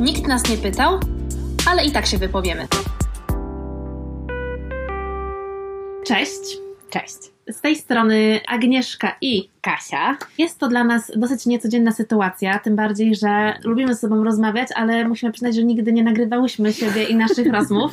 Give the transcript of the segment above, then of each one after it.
Nikt nas nie pytał, ale i tak się wypowiemy. Cześć. Cześć. Z tej strony Agnieszka i Kasia. jest to dla nas dosyć niecodzienna sytuacja, tym bardziej, że lubimy z sobą rozmawiać, ale musimy przyznać, że nigdy nie nagrywałyśmy siebie i naszych rozmów.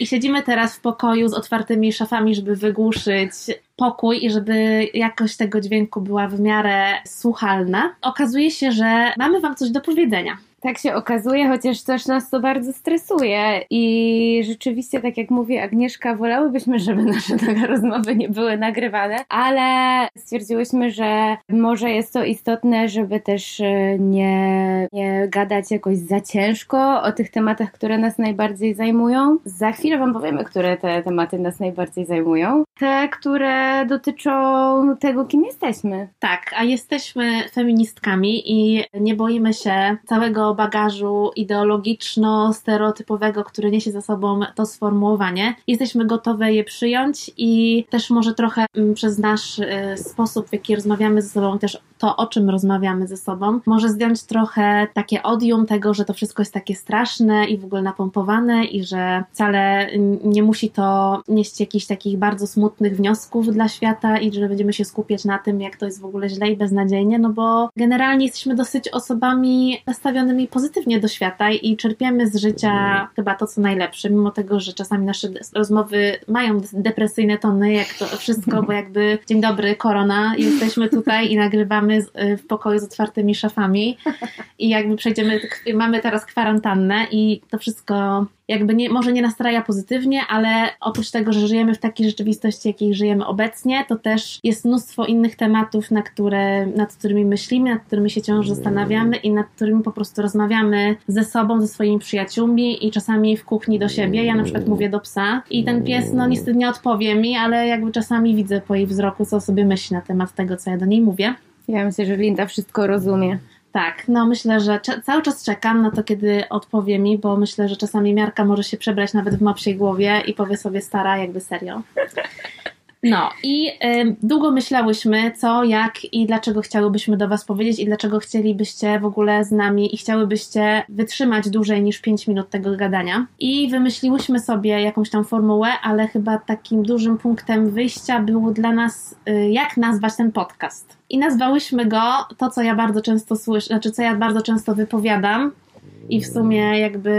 I siedzimy teraz w pokoju z otwartymi szafami, żeby wygłuszyć pokój i żeby jakość tego dźwięku była w miarę słuchalna. Okazuje się, że mamy Wam coś do powiedzenia. Tak się okazuje, chociaż też nas to bardzo stresuje i rzeczywiście, tak jak mówi Agnieszka, wolałybyśmy, żeby nasze rozmowy nie były nagrywane, ale stwierdziłyśmy, że może jest to istotne, żeby też e, nie, nie gadać jakoś za ciężko o tych tematach, które nas najbardziej zajmują. Za chwilę Wam powiemy, które te tematy nas najbardziej zajmują. Te, które dotyczą tego, kim jesteśmy. Tak, a jesteśmy feministkami i nie boimy się całego bagażu ideologiczno-stereotypowego, który niesie za sobą to sformułowanie. Jesteśmy gotowe je przyjąć i też może trochę mm, przez nasz y, sposób, w jaki rozmawiamy ze sobą, też to, o czym rozmawiamy ze sobą, może zdjąć trochę takie odium tego, że to wszystko jest takie straszne i w ogóle napompowane i że wcale nie musi to nieść jakichś takich bardzo smutnych wniosków dla świata i że będziemy się skupiać na tym, jak to jest w ogóle źle i beznadziejnie, no bo generalnie jesteśmy dosyć osobami nastawionymi pozytywnie do świata i czerpiemy z życia chyba to, co najlepsze, mimo tego, że czasami nasze rozmowy mają depresyjne tony, jak to wszystko, bo jakby dzień dobry, korona, jesteśmy tutaj i nagrywamy w pokoju z otwartymi szafami i jakby przejdziemy, mamy teraz kwarantannę i to wszystko jakby nie, może nie nastraja pozytywnie, ale oprócz tego, że żyjemy w takiej rzeczywistości, jakiej żyjemy obecnie, to też jest mnóstwo innych tematów, na które, nad którymi myślimy, nad którymi się ciągle zastanawiamy i nad którymi po prostu rozmawiamy ze sobą, ze swoimi przyjaciółmi i czasami w kuchni do siebie. Ja na przykład mówię do psa i ten pies, no niestety nie odpowie mi, ale jakby czasami widzę po jej wzroku, co sobie myśli na temat tego, co ja do niej mówię. Ja myślę, że Linda wszystko rozumie. Tak, no myślę, że cały czas czekam na to, kiedy odpowie mi, bo myślę, że czasami miarka może się przebrać nawet w mopsiej głowie i powie sobie stara, jakby serio. No i y, długo myślałyśmy, co, jak i dlaczego chciałybyśmy do Was powiedzieć i dlaczego chcielibyście w ogóle z nami i chciałybyście wytrzymać dłużej niż 5 minut tego gadania. I wymyśliłyśmy sobie jakąś tam formułę, ale chyba takim dużym punktem wyjścia było dla nas, y, jak nazwać ten podcast. I nazwałyśmy go to, co ja bardzo często słyszę, znaczy co ja bardzo często wypowiadam, i w sumie jakby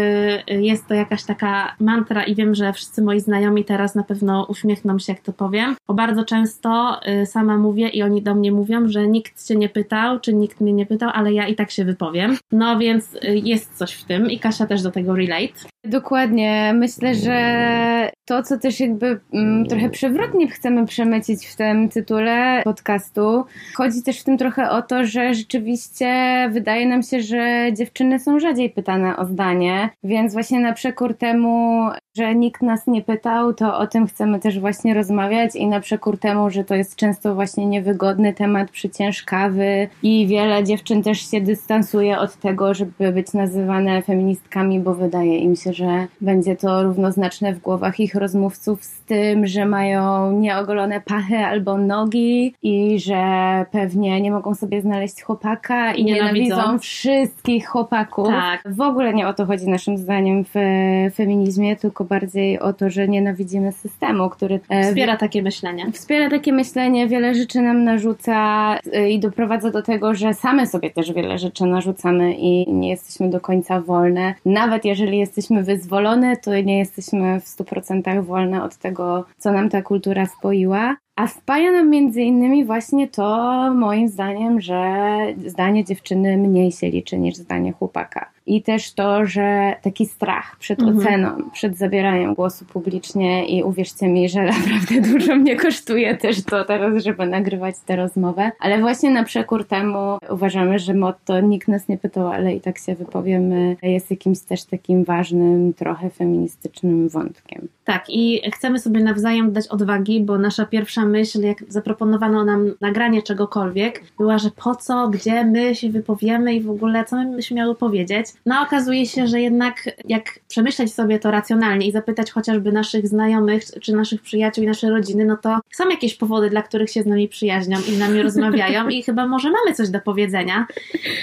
jest to jakaś taka mantra i wiem, że wszyscy moi znajomi teraz na pewno uśmiechną się, jak to powiem, bo bardzo często y, sama mówię i oni do mnie mówią, że nikt cię nie pytał, czy nikt mnie nie pytał, ale ja i tak się wypowiem. No więc y, jest coś w tym i Kasia też do tego relate. Dokładnie. Myślę, że to, co też jakby mm, trochę przewrotnie chcemy przemycić w tym tytule podcastu, chodzi też w tym trochę o to, że rzeczywiście wydaje nam się, że dziewczyny są rzadziej pytane o zdanie, więc właśnie na przekór temu, że nikt nas nie pytał, to o tym chcemy też właśnie rozmawiać i na przekór temu, że to jest często właśnie niewygodny temat, przyciężkawy i wiele dziewczyn też się dystansuje od tego, żeby być nazywane feministkami, bo wydaje im się, że będzie to równoznaczne w głowach ich rozmówców z tym, że mają nieogolone pachy albo nogi i że pewnie nie mogą sobie znaleźć chłopaka i nienawidzą, nienawidzą wszystkich chłopaków. Tak. W ogóle nie o to chodzi naszym zdaniem w feminizmie, tylko bardziej o to, że nienawidzimy systemu, który e, wspiera takie myślenie. Wspiera takie myślenie, wiele rzeczy nam narzuca e, i doprowadza do tego, że same sobie też wiele rzeczy narzucamy i nie jesteśmy do końca wolne. Nawet jeżeli jesteśmy wyzwolone, to nie jesteśmy w 100% wolne od tego, co nam ta kultura spoiła. A wpaja nam między innymi właśnie to, moim zdaniem, że zdanie dziewczyny mniej się liczy niż zdanie chłopaka i też to, że taki strach przed mhm. oceną, przed zabieraniem głosu publicznie i uwierzcie mi, że naprawdę dużo mnie kosztuje też to teraz, żeby nagrywać tę rozmowę, ale właśnie na przekór temu uważamy, że motto nikt nas nie pytał, ale i tak się wypowiemy jest jakimś też takim ważnym, trochę feministycznym wątkiem. Tak i chcemy sobie nawzajem dać odwagi, bo nasza pierwsza myśl, jak zaproponowano nam nagranie czegokolwiek, była, że po co, gdzie my się wypowiemy i w ogóle co my byśmy miały powiedzieć. No okazuje się, że jednak jak przemyśleć sobie to racjonalnie i zapytać chociażby naszych znajomych, czy naszych przyjaciół i nasze rodziny, no to są jakieś powody, dla których się z nami przyjaźnią i z nami rozmawiają i chyba może mamy coś do powiedzenia.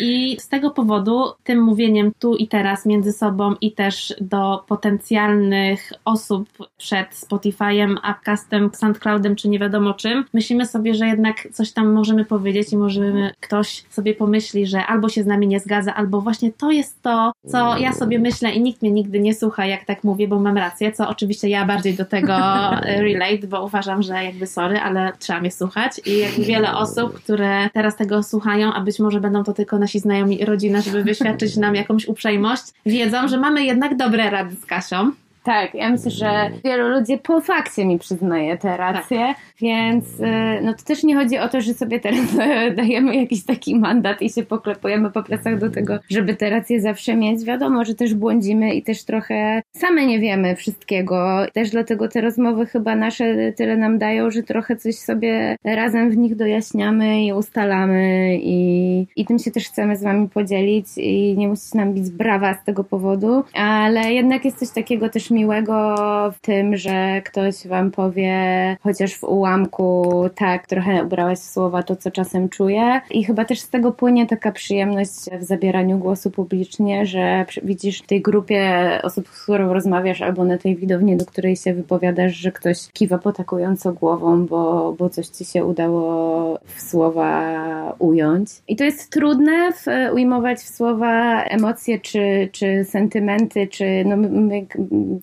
I z tego powodu tym mówieniem tu i teraz między sobą i też do potencjalnych osób przed Spotify'em, Upcastem, SoundCloudem czy nie wiadomo czym, myślimy sobie, że jednak coś tam możemy powiedzieć i możemy ktoś sobie pomyśli, że albo się z nami nie zgadza, albo właśnie to jest to, co ja sobie myślę i nikt mnie nigdy nie słucha, jak tak mówię, bo mam rację, co oczywiście ja bardziej do tego relate, bo uważam, że jakby sorry, ale trzeba mnie słuchać i jak wiele osób, które teraz tego słuchają, a być może będą to tylko nasi znajomi i rodzina, żeby wyświadczyć nam jakąś uprzejmość, wiedzą, że mamy jednak dobre rady z Kasią. Tak, ja myślę, że wielu ludzi po fakcie mi przyznaje te racje, tak. więc y, no to też nie chodzi o to, że sobie teraz dajemy jakiś taki mandat i się poklepujemy po plecach do tego, żeby te racje zawsze mieć. Wiadomo, że też błądzimy i też trochę same nie wiemy wszystkiego. Też dlatego te rozmowy chyba nasze tyle nam dają, że trochę coś sobie razem w nich dojaśniamy i ustalamy i, i tym się też chcemy z wami podzielić i nie musicie nam bić brawa z tego powodu, ale jednak jest coś takiego też miłego w tym, że ktoś wam powie, chociaż w ułamku, tak, trochę ubrałaś w słowa to, co czasem czuję. I chyba też z tego płynie taka przyjemność w zabieraniu głosu publicznie, że widzisz w tej grupie osób, z którą rozmawiasz, albo na tej widowni, do której się wypowiadasz, że ktoś kiwa potakująco głową, bo, bo coś ci się udało w słowa ująć. I to jest trudne w, ujmować w słowa emocje, czy, czy sentymenty, czy no, my,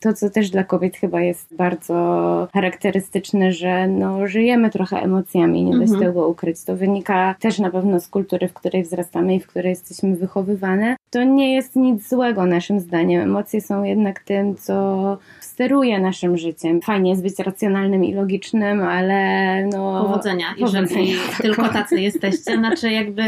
to, co też dla kobiet chyba jest bardzo charakterystyczne, że no, żyjemy trochę emocjami, nie da się mhm. tego ukryć. To wynika też na pewno z kultury, w której wzrastamy i w której jesteśmy wychowywane. To nie jest nic złego naszym zdaniem. Emocje są jednak tym, co steruje naszym życiem. Fajnie jest być racjonalnym i logicznym, ale no... Powodzenia, jeżeli tylko tacy jesteście. Znaczy jakby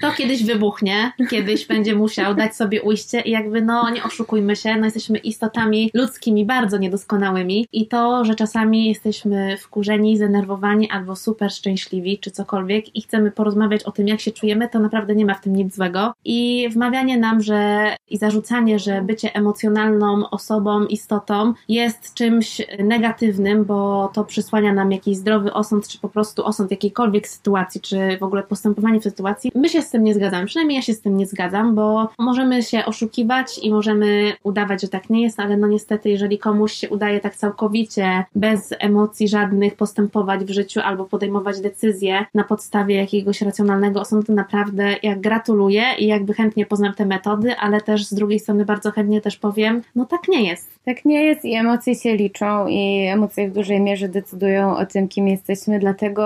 to kiedyś wybuchnie, kiedyś będzie musiał dać sobie ujście i jakby no nie oszukujmy się, no jesteśmy istotami ludzkimi, bardzo niedoskonałymi i to, że czasami jesteśmy wkurzeni, zdenerwowani albo super szczęśliwi czy cokolwiek i chcemy porozmawiać o tym, jak się czujemy, to naprawdę nie ma w tym nic złego. I wmawianie nam, że i zarzucanie, że bycie emocjonalną osobą, istotą jest czymś negatywnym, bo to przysłania nam jakiś zdrowy osąd, czy po prostu osąd jakiejkolwiek sytuacji, czy w ogóle postępowanie w sytuacji. My się z tym nie zgadzamy, przynajmniej ja się z tym nie zgadzam, bo możemy się oszukiwać i możemy udawać, że tak nie jest, ale no niestety, jeżeli komuś się udaje tak całkowicie, bez emocji żadnych postępować w życiu albo podejmować decyzje na podstawie jakiegoś racjonalnego osądu, naprawdę jak gratuluję i jakby chętnie poznam te metody, ale też z drugiej strony bardzo chętnie też powiem, no tak nie jest. Tak nie jest i emocje się liczą i emocje w dużej mierze decydują o tym, kim jesteśmy, dlatego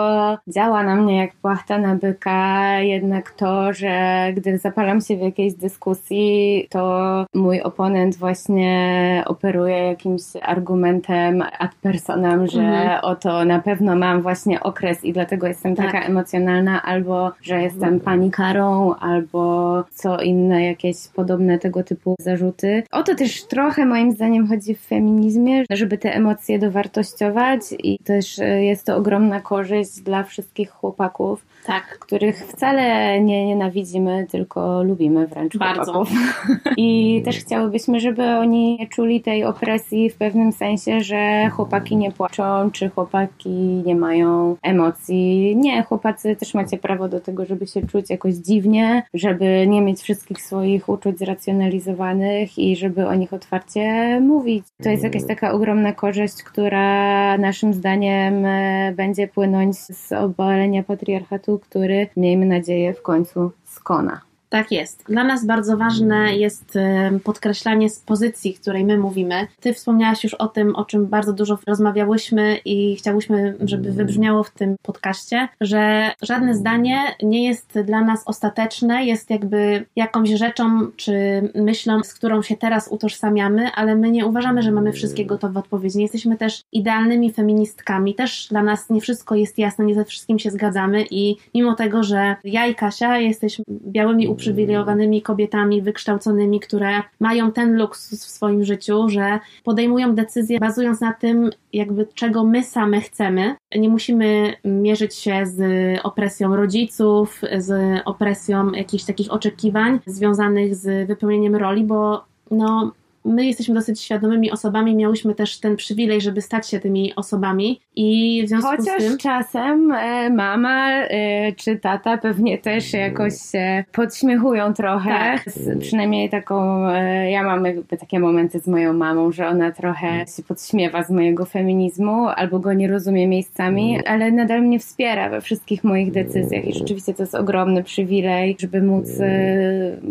działa na mnie jak płachta na byka jednak to, że gdy zapalam się w jakiejś dyskusji, to mój oponent właśnie operuje jakimś argumentem ad personam, że mhm. oto na pewno mam właśnie okres i dlatego jestem tak. taka emocjonalna, albo że jestem panikarą, albo co inne, jakieś podobne tego typu zarzuty. O to też trochę moim zdaniem chodzi w feminizmie, żeby te emocje dowartościować i też e, jest to ogromna korzyść dla wszystkich chłopaków tak. których wcale nie nienawidzimy, tylko lubimy wręcz Bardzo. Chłopaków. I też chciałybyśmy, żeby oni nie czuli tej opresji w pewnym sensie, że chłopaki nie płaczą, czy chłopaki nie mają emocji. Nie, chłopacy też macie prawo do tego, żeby się czuć jakoś dziwnie, żeby nie mieć wszystkich swoich uczuć zracjonalizowanych i żeby o nich otwarcie mówić. To jest jakaś taka ogromna korzyść, która naszym zdaniem e, będzie płynąć z obalenia patriarchatu który miejmy nadzieję w końcu skona. Tak jest. Dla nas bardzo ważne jest podkreślanie z pozycji, której my mówimy. Ty wspomniałaś już o tym, o czym bardzo dużo rozmawiałyśmy i chciałyśmy, żeby wybrzmiało w tym podcaście, że żadne zdanie nie jest dla nas ostateczne, jest jakby jakąś rzeczą czy myślą, z którą się teraz utożsamiamy, ale my nie uważamy, że mamy wszystkie gotowe odpowiedzi. Nie jesteśmy też idealnymi feministkami. Też dla nas nie wszystko jest jasne, nie ze wszystkim się zgadzamy i mimo tego, że ja i Kasia jesteśmy białymi uprzywilejowanymi kobietami wykształconymi, które mają ten luksus w swoim życiu, że podejmują decyzje bazując na tym, jakby czego my same chcemy. Nie musimy mierzyć się z opresją rodziców, z opresją jakichś takich oczekiwań związanych z wypełnieniem roli, bo no, my jesteśmy dosyć świadomymi osobami, miałyśmy też ten przywilej, żeby stać się tymi osobami i w związku Chociaż z tym... czasem e, mama e, czy tata pewnie też jakoś się podśmiechują trochę. Tak. Przynajmniej taką, e, ja mam jakby takie momenty z moją mamą, że ona trochę się podśmiewa z mojego feminizmu albo go nie rozumie miejscami, ale nadal mnie wspiera we wszystkich moich decyzjach i rzeczywiście to jest ogromny przywilej, żeby móc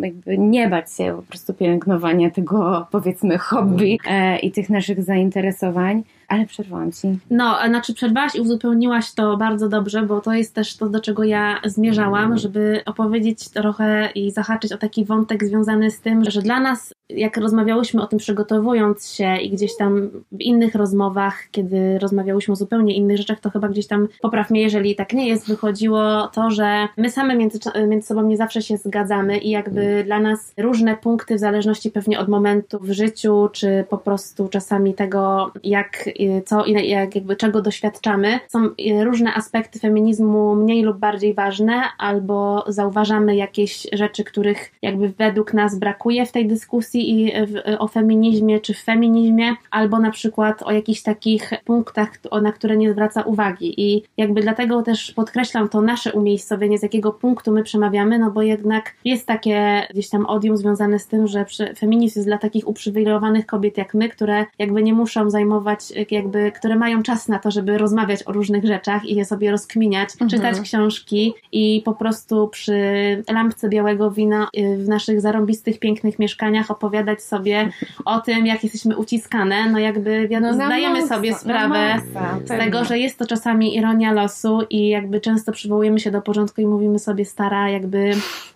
jakby nie bać się po prostu pielęgnowania tego powiedzmy hobby e, i tych naszych zainteresowań. Ale przerwałam ci. No, a znaczy przerwałaś i uzupełniłaś to bardzo dobrze, bo to jest też to, do czego ja zmierzałam, żeby opowiedzieć trochę i zahaczyć o taki wątek związany z tym, że dla nas, jak rozmawiałyśmy o tym przygotowując się i gdzieś tam w innych rozmowach, kiedy rozmawiałyśmy o zupełnie innych rzeczach, to chyba gdzieś tam, popraw mnie, jeżeli tak nie jest, wychodziło to, że my same między, między sobą nie zawsze się zgadzamy i jakby dla nas różne punkty, w zależności pewnie od momentu w życiu, czy po prostu czasami tego, jak co i jak jakby czego doświadczamy. Są różne aspekty feminizmu mniej lub bardziej ważne, albo zauważamy jakieś rzeczy, których jakby według nas brakuje w tej dyskusji i o feminizmie czy w feminizmie, albo na przykład o jakichś takich punktach, na które nie zwraca uwagi. I jakby dlatego też podkreślam to nasze umiejscowienie, z jakiego punktu my przemawiamy, no bo jednak jest takie gdzieś tam odium związane z tym, że feminizm jest dla takich uprzywilejowanych kobiet jak my, które jakby nie muszą zajmować jakby, które mają czas na to, żeby rozmawiać o różnych rzeczach i je sobie rozkminiać, mhm. czytać książki i po prostu przy lampce białego wina y, w naszych zarąbistych, pięknych mieszkaniach opowiadać sobie o tym, jak jesteśmy uciskane. No jakby no zdajemy sobie sprawę z tego, że jest to czasami ironia losu i jakby często przywołujemy się do porządku i mówimy sobie stara, jakby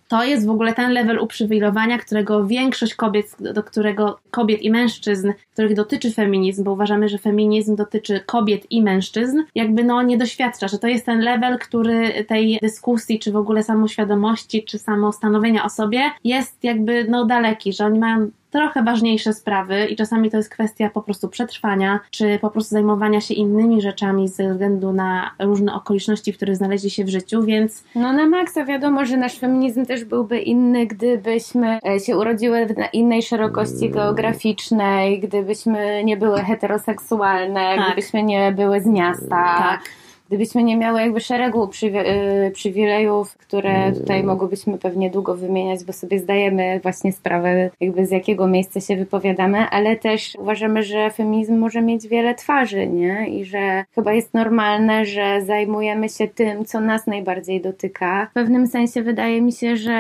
to jest w ogóle ten level uprzywilejowania, którego większość kobiet, do którego kobiet i mężczyzn, których dotyczy feminizm, bo uważamy, że feminizm dotyczy kobiet i mężczyzn, jakby no nie doświadcza, że to jest ten level, który tej dyskusji, czy w ogóle samoświadomości, czy samostanowienia o sobie jest jakby no daleki, że oni mają trochę ważniejsze sprawy i czasami to jest kwestia po prostu przetrwania, czy po prostu zajmowania się innymi rzeczami ze względu na różne okoliczności, w których znaleźli się w życiu, więc... No na maksa wiadomo, że nasz feminizm też byłby inny, gdybyśmy e, się urodziły na innej szerokości geograficznej, gdybyśmy nie były heteroseksualne, tak. gdybyśmy nie były z miasta. Tak gdybyśmy nie miały jakby szeregu y, przywilejów, które tutaj mogłybyśmy pewnie długo wymieniać, bo sobie zdajemy właśnie sprawę jakby z jakiego miejsca się wypowiadamy, ale też uważamy, że feminizm może mieć wiele twarzy, nie? I że chyba jest normalne, że zajmujemy się tym, co nas najbardziej dotyka. W pewnym sensie wydaje mi się, że,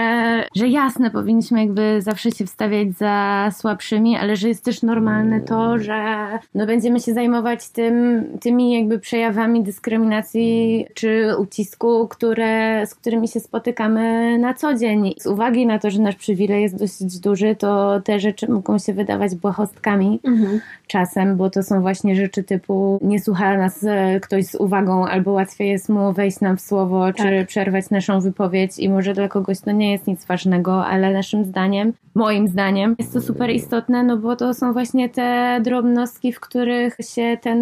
że jasne, powinniśmy jakby zawsze się wstawiać za słabszymi, ale że jest też normalne to, że no będziemy się zajmować tym, tymi jakby przejawami dyskryminacji dyskryminacji czy ucisku, które, z którymi się spotykamy na co dzień. Z uwagi na to, że nasz przywilej jest dosyć duży, to te rzeczy mogą się wydawać błahostkami mhm. czasem, bo to są właśnie rzeczy typu nie słucha nas e, ktoś z uwagą, albo łatwiej jest mu wejść nam w słowo, tak. czy przerwać naszą wypowiedź i może dla kogoś to nie jest nic ważnego, ale naszym zdaniem, moim zdaniem, jest to super istotne, no bo to są właśnie te drobnostki, w których się ten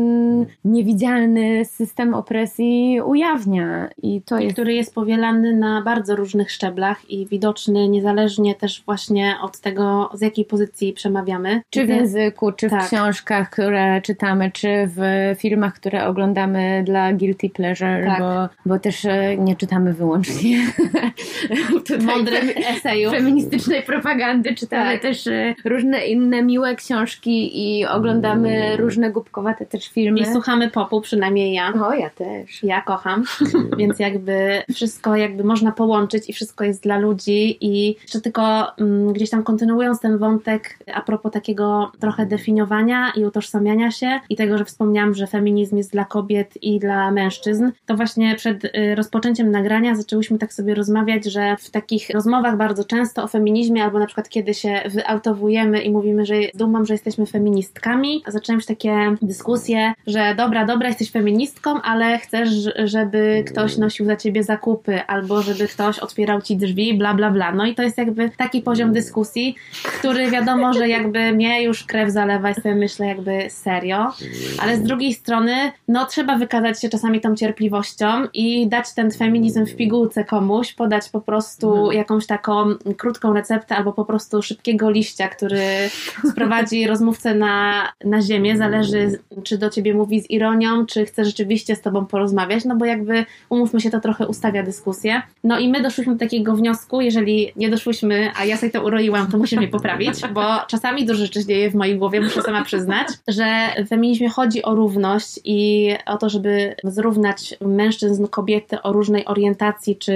niewidzialny system opresji depresji ujawnia. I to jest... Który jest powielany na bardzo różnych szczeblach i widoczny niezależnie też właśnie od tego, z jakiej pozycji przemawiamy. Czy w języku, czy tak. w książkach, które czytamy, czy w filmach, które oglądamy dla guilty pleasure, tak. bo, bo też e, nie czytamy wyłącznie mądrych esejów. Feministycznej propagandy, czytamy tak. też e, różne inne miłe książki i oglądamy różne głupkowate też filmy. I słuchamy popu, przynajmniej ja. O, ja też też. Ja kocham, więc jakby wszystko jakby można połączyć i wszystko jest dla ludzi i jeszcze tylko um, gdzieś tam kontynuując ten wątek a propos takiego trochę definiowania i utożsamiania się i tego, że wspomniałam, że feminizm jest dla kobiet i dla mężczyzn, to właśnie przed y, rozpoczęciem nagrania zaczęłyśmy tak sobie rozmawiać, że w takich rozmowach bardzo często o feminizmie albo na przykład kiedy się wyautowujemy i mówimy, że dumam, że jesteśmy feministkami, zaczęły się takie dyskusje, że dobra, dobra, jesteś feministką, ale chcesz, żeby ktoś nosił za ciebie zakupy, albo żeby ktoś otwierał ci drzwi, bla, bla, bla. No i to jest jakby taki poziom dyskusji, który wiadomo, że jakby mnie już krew zalewa i sobie myślę jakby serio, ale z drugiej strony, no trzeba wykazać się czasami tą cierpliwością i dać ten feminizm w pigułce komuś, podać po prostu jakąś taką krótką receptę albo po prostu szybkiego liścia, który sprowadzi rozmówcę na, na ziemię. Zależy, czy do ciebie mówi z ironią, czy chce rzeczywiście z tobą porozmawiać, no bo jakby umówmy się, to trochę ustawia dyskusję. No i my doszłyśmy do takiego wniosku, jeżeli nie doszłyśmy, a ja sobie to uroiłam, to musimy mnie poprawić, bo czasami dużo rzeczy dzieje w mojej głowie, muszę sama przyznać, że w feminizmie chodzi o równość i o to, żeby zrównać mężczyzn, kobiety o różnej orientacji, czy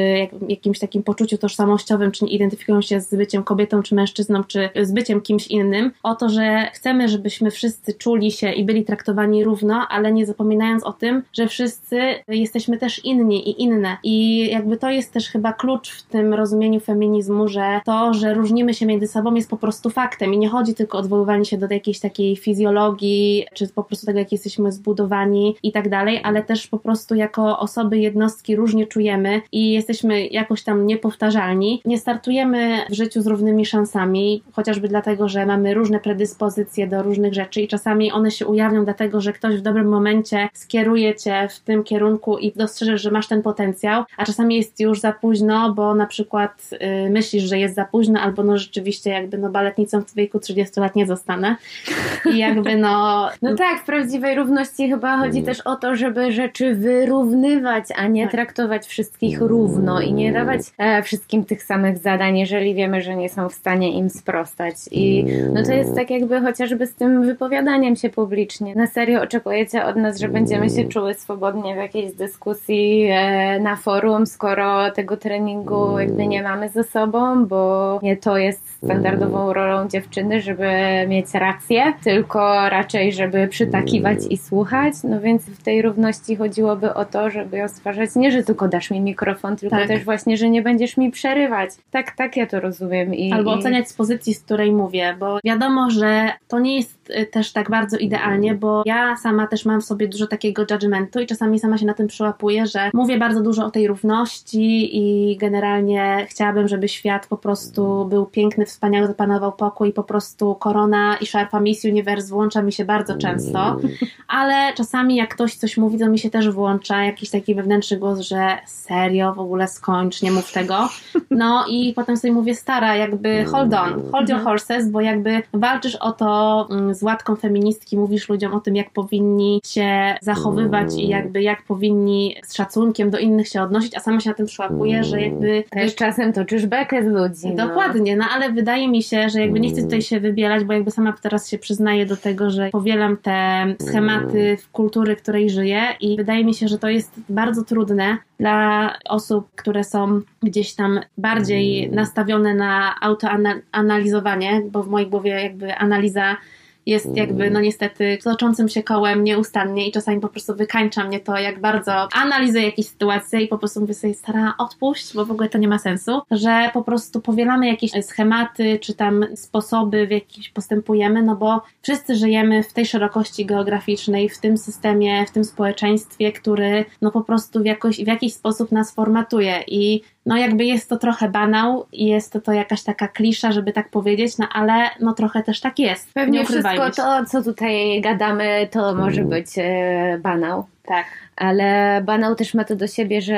jakimś takim poczuciu tożsamościowym, czy nie identyfikują się z byciem kobietą, czy mężczyzną, czy z byciem kimś innym. O to, że chcemy, żebyśmy wszyscy czuli się i byli traktowani równo, ale nie zapominając o tym, że wszyscy jesteśmy też inni i inne. I jakby to jest też chyba klucz w tym rozumieniu feminizmu, że to, że różnimy się między sobą jest po prostu faktem i nie chodzi tylko o odwoływanie się do jakiejś takiej fizjologii, czy po prostu tego, jak jesteśmy zbudowani i tak dalej, ale też po prostu jako osoby, jednostki różnie czujemy i jesteśmy jakoś tam niepowtarzalni. Nie startujemy w życiu z równymi szansami, chociażby dlatego, że mamy różne predyspozycje do różnych rzeczy i czasami one się ujawnią dlatego, że ktoś w dobrym momencie skieruje cię w tym kierunku i dostrzeżesz, że masz ten potencjał, a czasami jest już za późno, bo na przykład yy, myślisz, że jest za późno, albo no rzeczywiście jakby no baletnicą w wieku 30 lat nie zostanę. I jakby no... No tak, w prawdziwej równości chyba chodzi też o to, żeby rzeczy wyrównywać, a nie tak. traktować wszystkich równo i nie dawać e, wszystkim tych samych zadań, jeżeli wiemy, że nie są w stanie im sprostać. I no to jest tak jakby chociażby z tym wypowiadaniem się publicznie. Na serio oczekujecie od nas, że będziemy się czuły swobodnie w jakiejś dyskusji e, na forum, skoro tego treningu jakby nie mamy ze sobą, bo nie to jest standardową rolą dziewczyny, żeby mieć rację, tylko raczej, żeby przytakiwać i słuchać. No więc w tej równości chodziłoby o to, żeby ją stwarzać nie, że tylko dasz mi mikrofon, tylko tak. też właśnie, że nie będziesz mi przerywać. Tak, tak ja to rozumiem. I, Albo oceniać z pozycji, z której mówię, bo wiadomo, że to nie jest też tak bardzo idealnie, bo ja sama też mam w sobie dużo takiego judgmentu i czasami sama się na tym przyłapuję, że mówię bardzo dużo o tej równości i generalnie chciałabym, żeby świat po prostu był piękny, wspaniały, zapanował pokój i po prostu korona i szarfa Miss Universe włącza mi się bardzo często, ale czasami jak ktoś coś mówi, to mi się też włącza jakiś taki wewnętrzny głos, że serio, w ogóle skończ, nie mów tego. No i potem sobie mówię, stara, jakby hold on, hold your horses, bo jakby walczysz o to mm, z łatką feministki, mówisz ludziom o tym, jak powinni się zachowywać i jakby jak powinni z szacunkiem do innych się odnosić, a sama się na tym przyłapuję, że jakby... Też czasem toczysz bekę z ludzi. No. Dokładnie, no ale wydaje mi się, że jakby nie chcę tutaj się wybierać, bo jakby sama teraz się przyznaję do tego, że powielam te schematy w kultury, której żyję i wydaje mi się, że to jest bardzo trudne dla osób, które są gdzieś tam bardziej nastawione na autoanalizowanie, bo w mojej głowie jakby analiza jest jakby, no niestety, toczącym się kołem nieustannie i czasami po prostu wykańcza mnie to, jak bardzo analizuję jakieś sytuacje i po prostu mówię sobie, stara, odpuść, bo w ogóle to nie ma sensu, że po prostu powielamy jakieś schematy, czy tam sposoby, w jakich postępujemy, no bo wszyscy żyjemy w tej szerokości geograficznej, w tym systemie, w tym społeczeństwie, który no po prostu w, jakoś, w jakiś sposób nas formatuje i no jakby jest to trochę banał i jest to, to jakaś taka klisza, żeby tak powiedzieć, no ale no trochę też tak jest. Pewnie wszystko to, co tutaj gadamy, to może być e, banał. Tak ale banał też ma to do siebie, że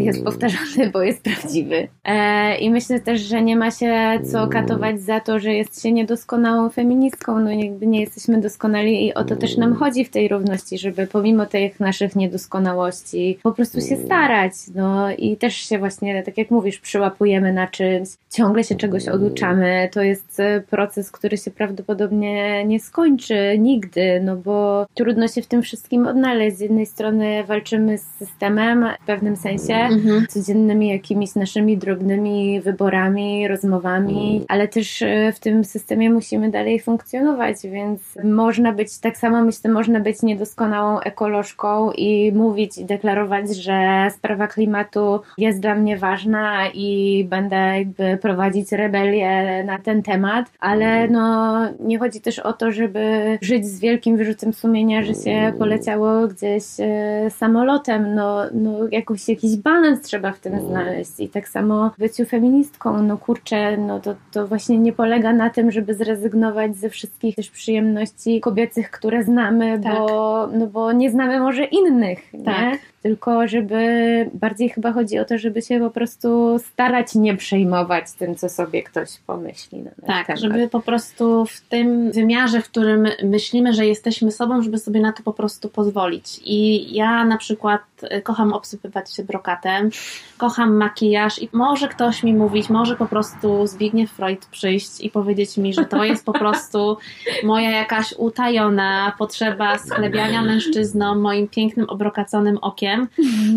jest powtarzany, bo jest prawdziwy. E, I myślę też, że nie ma się co katować za to, że jest się niedoskonałą feministką. No jakby nie jesteśmy doskonali i o to też nam chodzi w tej równości, żeby pomimo tych naszych niedoskonałości po prostu się starać. No i też się właśnie, tak jak mówisz, przyłapujemy na czymś, ciągle się czegoś oduczamy. To jest proces, który się prawdopodobnie nie skończy nigdy, no bo trudno się w tym wszystkim odnaleźć. Z jednej strony strony walczymy z systemem w pewnym sensie, mhm. codziennymi jakimiś naszymi drobnymi wyborami, rozmowami, ale też e, w tym systemie musimy dalej funkcjonować, więc można być, tak samo myślę, można być niedoskonałą ekolożką i mówić i deklarować, że sprawa klimatu jest dla mnie ważna i będę jakby prowadzić rebelię na ten temat, ale no nie chodzi też o to, żeby żyć z wielkim wyrzutem sumienia, że się poleciało gdzieś e, samolotem, no, no jakoś, jakiś balans trzeba w tym znaleźć i tak samo w byciu feministką, no kurczę, no to, to właśnie nie polega na tym, żeby zrezygnować ze wszystkich też przyjemności kobiecych, które znamy, Tak. bo, no bo nie znamy może innych, nie? Tylko żeby bardziej chyba chodzi o to, żeby się po prostu starać nie przejmować tym, co sobie ktoś pomyśli. Na Tak, temat. żeby po prostu w tym wymiarze, w którym myślimy, że jesteśmy sobą, żeby sobie na to po prostu pozwolić. I ja na przykład y, kocham obsypywać się brokatem, kocham makijaż i może ktoś mi mówić, może po prostu Zbigniew Freud przyjść i powiedzieć mi, że to jest po prostu moja jakaś utajona potrzeba sklebiania mężczyzną moim pięknym, obrokaconym okiem,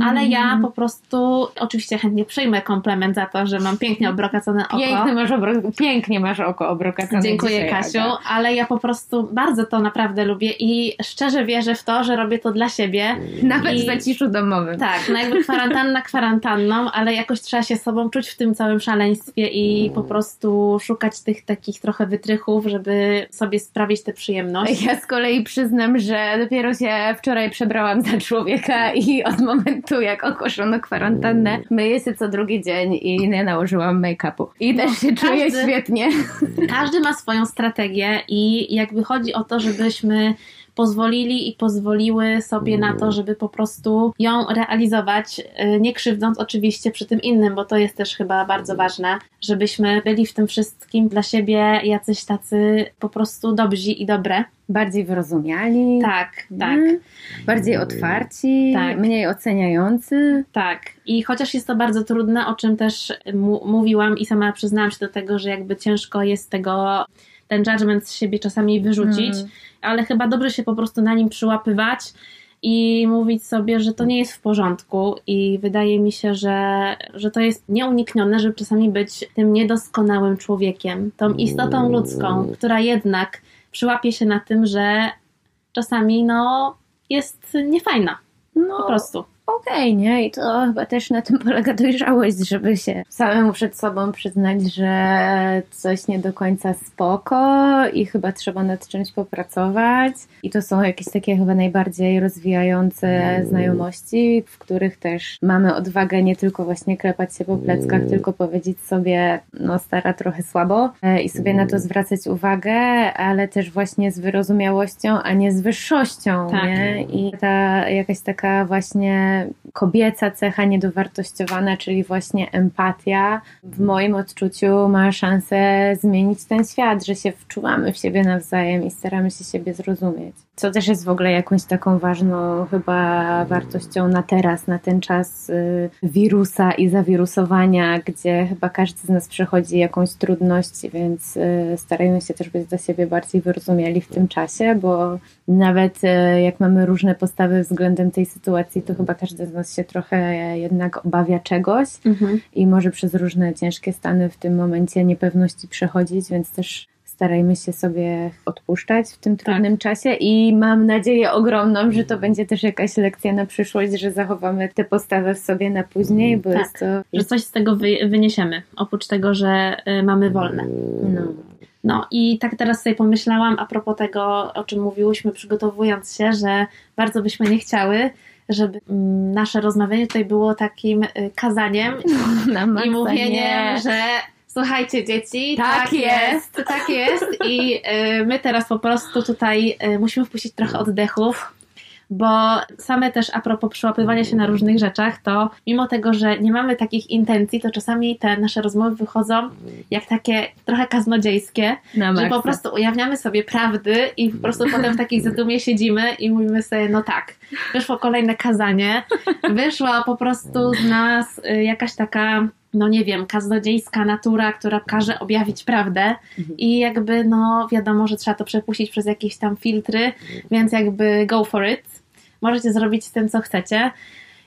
ale ja po prostu oczywiście chętnie przyjmę komplement za to, że mam pięknie obrokacone oko. Pięknie masz, obro- pięknie masz oko obrokacone Dziękuję Kasiu, ale ja po prostu bardzo to naprawdę lubię i szczerze wierzę w to, że robię to dla siebie. Nawet I- w zaciszu domowym. Tak, no jakby kwarantanna kwarantanną, ale jakoś trzeba się sobą czuć w tym całym szaleństwie i po prostu szukać tych takich trochę wytrychów, żeby sobie sprawić tę przyjemność. Ja z kolei przyznam, że dopiero się wczoraj przebrałam za człowieka i od momentu jak ogłoszono kwarantannę, myję się co drugi dzień i nie nałożyłam make-upu. I No, też się czuję każdy- świetnie. Każdy ma swoją strategię i jakby chodzi o to, żebyśmy pozwolili i pozwoliły sobie na to, żeby po prostu ją realizować, y, nie krzywdząc oczywiście przy tym innym, bo to jest też chyba bardzo ważne, żebyśmy byli w tym wszystkim dla siebie jacyś tacy po prostu dobrzy i dobre. Bardziej wyrozumiali. Tak, tak. Mm. Bardziej otwarci, Tak. mniej oceniający. Tak. I chociaż jest to bardzo trudne, o czym też mówiłam i sama przyznałam się do tego, że jakby ciężko jest tego, ten judgment z siebie czasami wyrzucić, Mm. ale chyba dobrze się po prostu na nim przyłapywać i mówić sobie, że to nie jest w porządku i wydaje mi się, że, że to jest nieuniknione, żeby czasami być tym niedoskonałym człowiekiem, tą istotą ludzką, która jednak przyłapie się na tym, że czasami no jest niefajna, No, po prostu. Okej, nie? I to chyba też na tym polega dojrzałość, żeby się samemu przed sobą przyznać, że coś nie do końca spoko i chyba trzeba nad czymś popracować. I to są jakieś takie chyba najbardziej rozwijające znajomości, w których też mamy odwagę nie tylko właśnie klepać się po pleckach, tylko powiedzieć sobie, no stara trochę słabo e, i sobie na to zwracać uwagę, ale też właśnie z wyrozumiałością, a nie z wyższością, Tak. nie? I ta jakaś taka właśnie kobieca cecha niedowartościowana, czyli właśnie empatia, w moim odczuciu ma szansę zmienić ten świat, że się wczuwamy w siebie nawzajem i staramy się siebie zrozumieć. Co też jest w ogóle jakąś taką ważną chyba wartością na teraz, na ten czas y, wirusa i zawirusowania, gdzie chyba każdy z nas przechodzi jakąś trudność, więc y, starajmy się też być dla siebie bardziej wyrozumiali w tym czasie, bo nawet e, jak mamy różne postawy względem tej sytuacji, to chyba każdy z nas się trochę jednak obawia czegoś i może przez różne ciężkie stany w tym momencie niepewności przechodzić, więc też starajmy się sobie odpuszczać w tym trudnym czasie i mam nadzieję ogromną, że to będzie też jakaś lekcja na przyszłość, że zachowamy tę postawę w sobie na później, bo Tak. jest to... że coś z tego wy, wyniesiemy, oprócz tego, że y, mamy wolne. No. No i tak teraz sobie pomyślałam a propos tego, o czym mówiłyśmy przygotowując się, że bardzo byśmy nie chciały, żeby mm, nasze rozmawianie tutaj było takim y, kazaniem i mówieniem, nie. że słuchajcie dzieci, Tak jest. tak jest i y, my teraz po prostu tutaj y, musimy wpuścić trochę oddechów, bo same też a propos przyłapywania się na różnych rzeczach, to mimo tego, że nie mamy takich intencji, to czasami te nasze rozmowy wychodzą jak takie trochę kaznodziejskie, że po prostu ujawniamy sobie prawdy i po prostu potem w takiej zadumie siedzimy i mówimy sobie, no tak, wyszło kolejne kazanie, wyszła po prostu z nas y, jakaś taka, no nie wiem, kaznodziejska natura, która każe objawić prawdę i jakby, no wiadomo, że trzeba to przepuścić przez jakieś tam filtry, więc jakby go for it. Możecie zrobić z tym, co chcecie.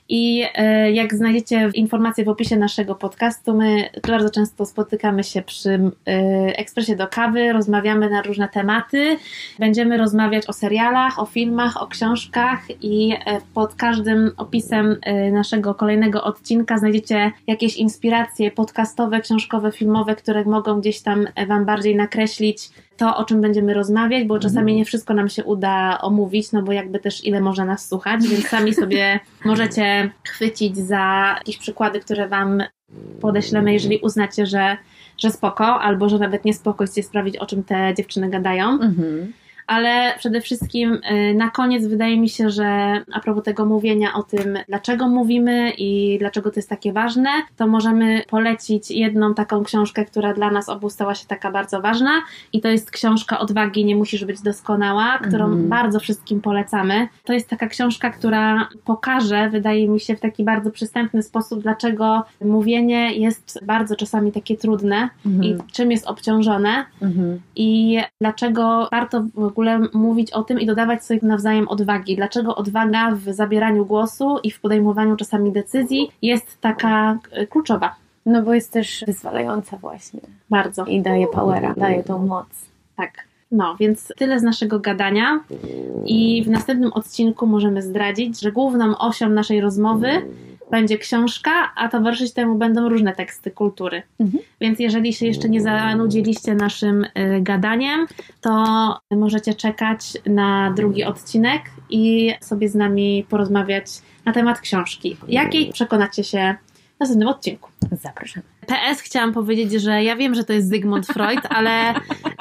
I e, jak znajdziecie informacje w opisie naszego podcastu, my bardzo często spotykamy się przy e, ekspresie do kawy, rozmawiamy na różne tematy. Będziemy rozmawiać o serialach, o filmach, o książkach i e, pod każdym opisem naszego kolejnego odcinka znajdziecie jakieś inspiracje podcastowe, książkowe, filmowe, które mogą gdzieś tam Wam bardziej nakreślić to, o czym będziemy rozmawiać, bo czasami nie wszystko nam się uda omówić, no bo jakby też ile można nas słuchać, więc sami sobie możecie chwycić za jakieś przykłady, które Wam podeślemy, jeżeli uznacie, że, że spoko, albo że nawet nie spoko, chcecie sprawdzić, o czym te dziewczyny gadają. Mhm ale przede wszystkim y, na koniec wydaje mi się, że a propos tego mówienia o tym, dlaczego mówimy i dlaczego to jest takie ważne, to możemy polecić jedną taką książkę, która dla nas obu stała się taka bardzo ważna i to jest książka Odwagi nie musisz być doskonała, którą mhm. bardzo wszystkim polecamy. To jest taka książka, która pokaże, wydaje mi się, w taki bardzo przystępny sposób, dlaczego mówienie jest bardzo czasami takie trudne mhm. i czym jest obciążone mhm. i dlaczego warto ogóle mówić o tym i dodawać sobie nawzajem odwagi. Dlaczego odwaga w zabieraniu głosu i w podejmowaniu czasami decyzji jest taka e, kluczowa? No bo jest też wyzwalająca właśnie. Bardzo. I daje powera, daje tą moc. Tak. No, więc tyle z naszego gadania. I w następnym odcinku możemy zdradzić, że główną osią naszej rozmowy będzie książka, a towarzyszyć temu będą różne teksty kultury. Mhm. Więc jeżeli się jeszcze nie zanudziliście naszym y, gadaniem, to możecie czekać na drugi odcinek i sobie z nami porozmawiać na temat książki. Jakiej przekonacie się następnym odcinku. Zapraszam. PS chciałam powiedzieć, że ja wiem, że to jest Zygmunt Freud, ale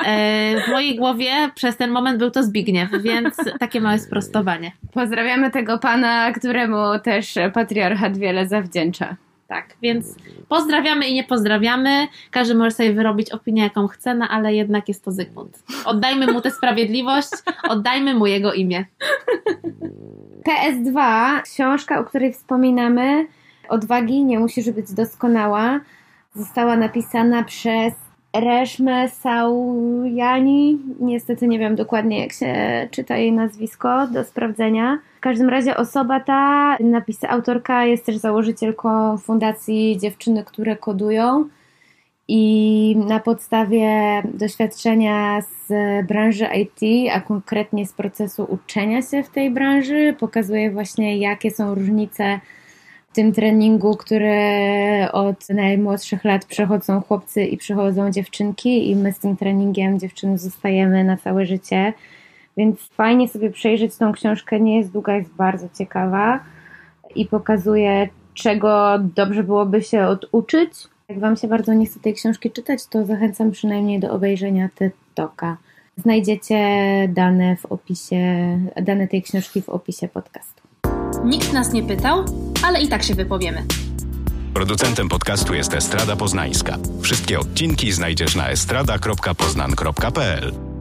e, w mojej głowie przez ten moment był to Zbigniew, więc takie małe sprostowanie. Pozdrawiamy tego pana, któremu też patriarchat wiele zawdzięcza. Tak, więc pozdrawiamy i nie pozdrawiamy. Każdy może sobie wyrobić opinię, jaką chce, no ale jednak jest to Zygmunt. Oddajmy mu tę sprawiedliwość, oddajmy mu jego imię. PS2, książka, o której wspominamy, Odwagi nie musisz być doskonała. Została napisana przez Reszmę Saujani. Niestety nie wiem dokładnie, jak się czyta jej nazwisko, do sprawdzenia. W każdym razie osoba ta, napis autorka, jest też założycielką fundacji Dziewczyny, które kodują. I na podstawie doświadczenia z branży IT, a konkretnie z procesu uczenia się w tej branży, pokazuje właśnie, jakie są różnice tym treningu, który od najmłodszych lat przechodzą chłopcy i przechodzą dziewczynki i my z tym treningiem dziewczyny zostajemy na całe życie. Więc fajnie sobie przejrzeć tą książkę, nie jest długa, jest bardzo ciekawa i pokazuje, czego dobrze byłoby się oduczyć. Jak Wam się bardzo nie chce tej książki czytać, to zachęcam przynajmniej do obejrzenia TED-Talka. Znajdziecie dane w opisie, dane tej książki w opisie podcastu. Nikt nas nie pytał, ale i tak się wypowiemy. Producentem podcastu jest Estrada Poznańska. Wszystkie odcinki znajdziesz na estrada.poznan.pl.